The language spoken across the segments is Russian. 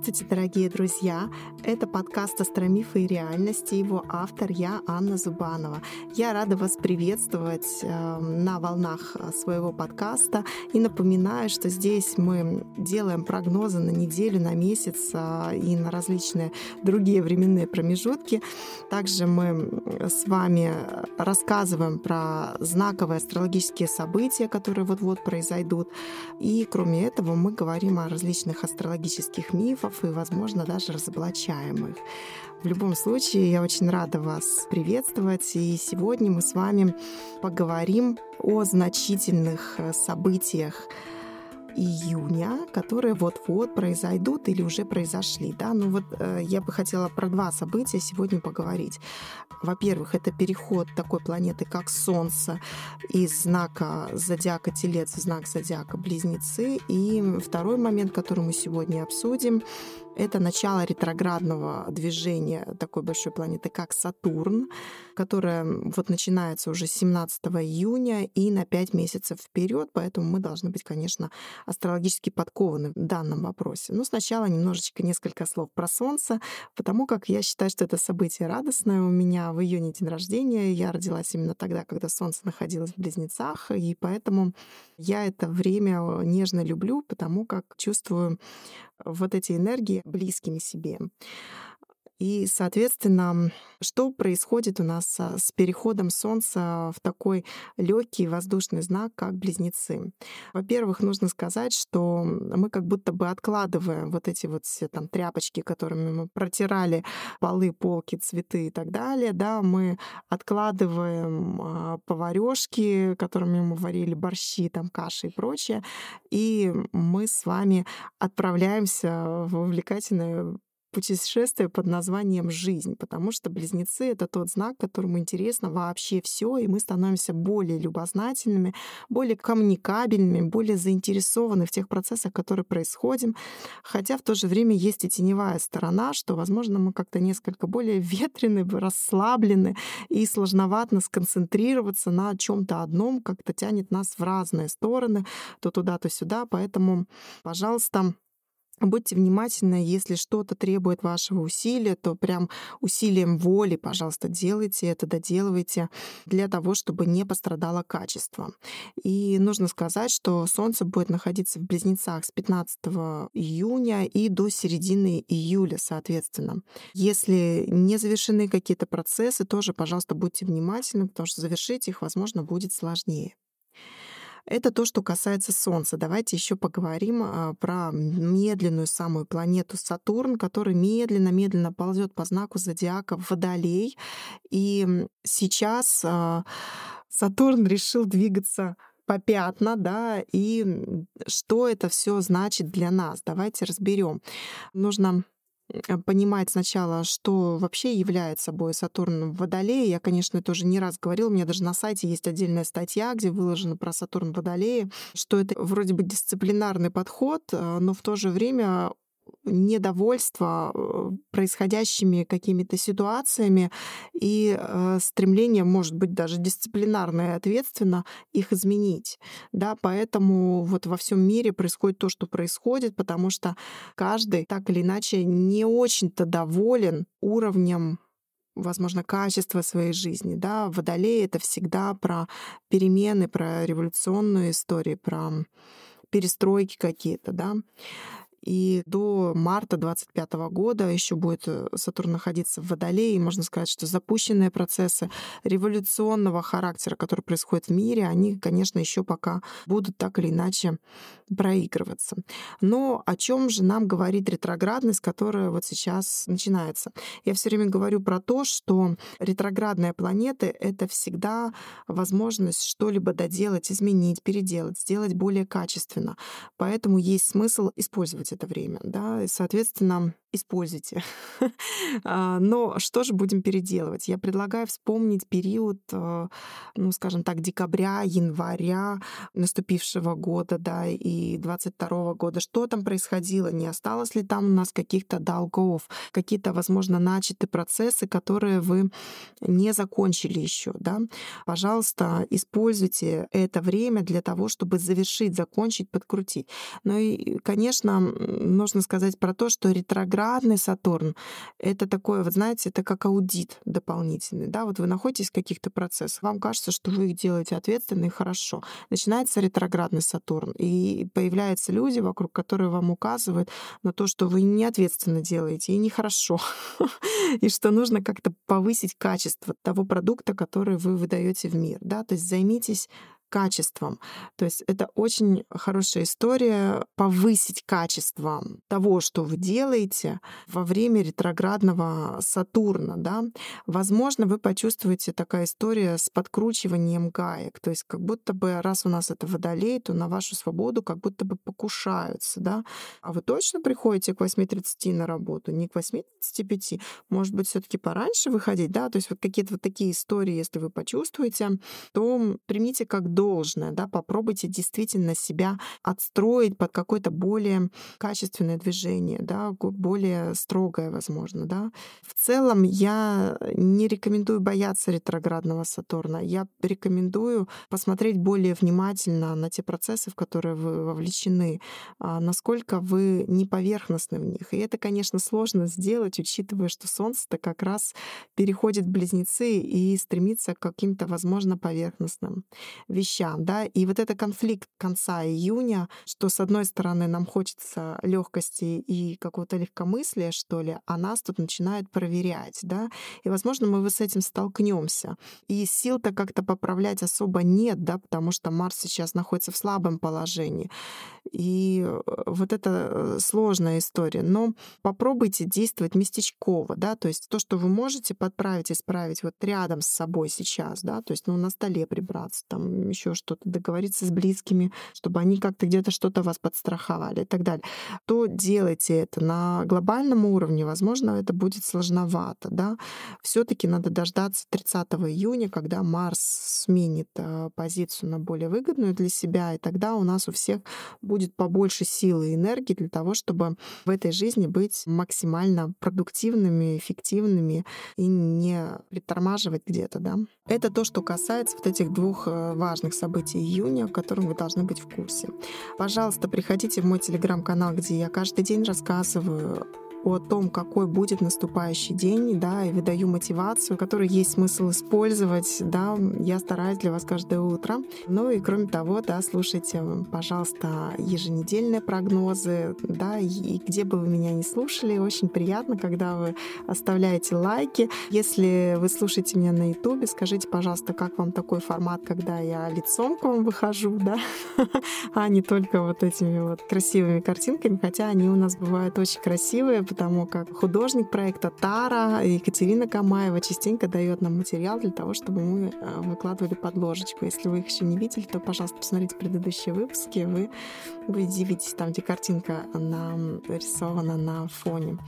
Здравствуйте, дорогие друзья! Это подкаст «Астромифы и реальности». Его автор я, Анна Зубанова. Я рада вас приветствовать э, на волнах своего подкаста и напоминаю, что здесь мы делаем прогнозы на неделю, на месяц э, и на различные другие временные промежутки. Также мы с вами рассказываем про знаковые астрологические события, которые вот-вот произойдут. И кроме этого мы говорим о различных астрологических мифов и, возможно, даже разоблачаем их. В любом случае, я очень рада вас приветствовать, и сегодня мы с вами поговорим о значительных э, событиях июня, которые вот-вот произойдут или уже произошли. Да? Ну вот э, я бы хотела про два события сегодня поговорить. Во-первых, это переход такой планеты, как Солнце, из знака зодиака Телец в знак зодиака Близнецы. И второй момент, который мы сегодня обсудим, это начало ретроградного движения такой большой планеты, как Сатурн, которая вот начинается уже 17 июня и на 5 месяцев вперед, поэтому мы должны быть, конечно, астрологически подкованы в данном вопросе. Но сначала немножечко несколько слов про Солнце, потому как я считаю, что это событие радостное. У меня в июне день рождения, я родилась именно тогда, когда Солнце находилось в Близнецах, и поэтому я это время нежно люблю, потому как чувствую вот эти энергии близкими себе. И, соответственно, что происходит у нас а, с переходом Солнца в такой легкий воздушный знак, как близнецы? Во-первых, нужно сказать, что мы как будто бы откладываем вот эти вот все там тряпочки, которыми мы протирали полы, полки, цветы и так далее, да, мы откладываем а, поварешки, которыми мы варили борщи, там каши и прочее, и мы с вами отправляемся в увлекательное путешествие под названием «Жизнь», потому что близнецы — это тот знак, которому интересно вообще все, и мы становимся более любознательными, более коммуникабельными, более заинтересованы в тех процессах, которые происходят. Хотя в то же время есть и теневая сторона, что, возможно, мы как-то несколько более ветрены, расслаблены, и сложновато сконцентрироваться на чем то одном, как-то тянет нас в разные стороны, то туда, то сюда. Поэтому, пожалуйста, Будьте внимательны, если что-то требует вашего усилия, то прям усилием воли, пожалуйста, делайте это, доделывайте для того, чтобы не пострадало качество. И нужно сказать, что Солнце будет находиться в Близнецах с 15 июня и до середины июля, соответственно. Если не завершены какие-то процессы, тоже, пожалуйста, будьте внимательны, потому что завершить их, возможно, будет сложнее. Это то, что касается Солнца. Давайте еще поговорим а, про медленную самую планету Сатурн, который медленно-медленно ползет по знаку зодиака Водолей. И сейчас а, Сатурн решил двигаться по пятна, да, и что это все значит для нас. Давайте разберем. Нужно понимать сначала, что вообще является собой Сатурн в Водолее. Я, конечно, тоже не раз говорила, у меня даже на сайте есть отдельная статья, где выложено про Сатурн в Водолее, что это вроде бы дисциплинарный подход, э, но в то же время недовольство э, происходящими какими-то ситуациями и э, стремление, может быть, даже дисциплинарно и ответственно их изменить. Да, поэтому вот во всем мире происходит то, что происходит, потому что каждый так или иначе не очень-то доволен уровнем возможно, качество своей жизни. Да? Водолей — это всегда про перемены, про революционную историю, про перестройки какие-то, да. И до марта 2025 года еще будет э, Сатурн находиться в Водолее. И можно сказать, что запущенные процессы революционного характера, которые происходят в мире, они, конечно, еще пока будут так или иначе проигрываться. Но о чем же нам говорит ретроградность, которая вот сейчас начинается? Я все время говорю про то, что ретроградные планеты — это всегда возможность что-либо доделать, изменить, переделать, сделать более качественно. Поэтому есть смысл использовать это время, да, и, соответственно, используйте. А, но что же будем переделывать? Я предлагаю вспомнить период, э, ну, скажем так, декабря, января наступившего года, да, и 22 года. Что там происходило? Не осталось ли там у нас каких-то долгов, какие-то, возможно, начатые процессы, которые вы не закончили еще, да? Пожалуйста, используйте это время для того, чтобы завершить, закончить, подкрутить. Ну и, конечно, нужно сказать про то, что ретроградный Сатурн — это такое, вот знаете, это как аудит дополнительный. Да? Вот вы находитесь в каких-то процессах, вам кажется, что вы их делаете ответственно и хорошо. Начинается ретроградный Сатурн, и появляются люди, вокруг которых вам указывают на то, что вы не ответственно делаете и нехорошо, и что нужно как-то повысить качество того продукта, который вы выдаете в мир. Да? То есть займитесь качеством. То есть это очень хорошая история повысить качество того, что вы делаете во время ретроградного Сатурна. Да? Возможно, вы почувствуете такая история с подкручиванием гаек. То есть как будто бы, раз у нас это водолей, то на вашу свободу как будто бы покушаются. Да? А вы точно приходите к 8.30 на работу, не к 8.35? Может быть, все таки пораньше выходить? Да? То есть вот какие-то вот такие истории, если вы почувствуете, то примите как должное, да, попробуйте действительно себя отстроить под какое-то более качественное движение, да, более строгое, возможно, да. В целом я не рекомендую бояться ретроградного Сатурна. Я рекомендую посмотреть более внимательно на те процессы, в которые вы вовлечены, а, насколько вы не поверхностны в них. И это, конечно, сложно сделать, учитывая, что Солнце-то как раз переходит в близнецы и стремится к каким-то, возможно, поверхностным вещам вещам, да, и вот это конфликт конца июня, что с одной стороны нам хочется легкости и какого-то легкомыслия, что ли, а нас тут начинают проверять, да, и, возможно, мы с этим столкнемся. И сил-то как-то поправлять особо нет, да, потому что Марс сейчас находится в слабом положении. И э, вот это э, сложная история. Но попробуйте действовать местечково, да, то есть то, что вы можете подправить, исправить вот рядом с собой сейчас, да, то есть ну, на столе прибраться, там еще что-то, договориться с близкими, чтобы они как-то где-то что-то вас подстраховали и так далее, то делайте это на глобальном уровне. Возможно, это будет сложновато, да. все таки надо дождаться 30 июня, когда Марс сменит э, позицию на более выгодную для себя, и тогда у нас у всех будет побольше силы и энергии для того, чтобы в этой жизни быть максимально продуктивными, эффективными и не притормаживать где-то, да. Это то, что касается вот этих двух э, важных событий июня, о котором вы должны быть в курсе. Пожалуйста, приходите в мой телеграм-канал, где я каждый день рассказываю о том, какой будет наступающий день, да, и выдаю мотивацию, которую есть смысл использовать, да, я стараюсь для вас каждое утро. Ну и кроме того, да, слушайте, пожалуйста, еженедельные прогнозы, да, и где бы вы меня не слушали, очень приятно, когда вы оставляете лайки. Если вы слушаете меня на ютубе, скажите, пожалуйста, как вам такой формат, когда я лицом к вам выхожу, да, а не только вот этими вот красивыми картинками, хотя они у нас бывают очень красивые, потому как художник проекта Тара Екатерина Камаева частенько дает нам материал для того, чтобы мы э, выкладывали подложечку. Если вы их еще не видели, то, пожалуйста, посмотрите предыдущие выпуски, вы, вы удивитесь, там, где картинка нарисована на фоне.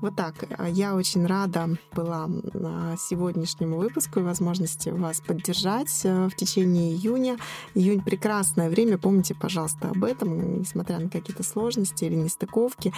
Вот так. Я очень рада была сегодняшнему выпуску и возможности вас поддержать э, в течение июня. Июнь — прекрасное время, помните, пожалуйста, об этом, несмотря на какие-то сложности или нестыковки.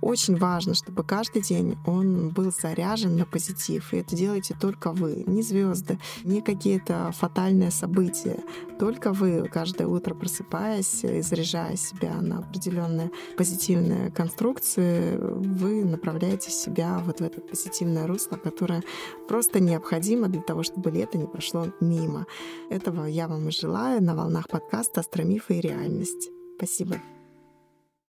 Очень важно, чтобы каждый день он был заряжен на позитив. И это делаете только вы, не звезды, не какие-то фатальные события. Только вы каждое утро просыпаясь и заряжая себя на определенные позитивные конструкции, вы направляете себя вот в это позитивное русло, которое просто необходимо для того, чтобы лето не прошло мимо. Этого я вам и желаю на волнах подкаста «Астромифы и реальность». Спасибо.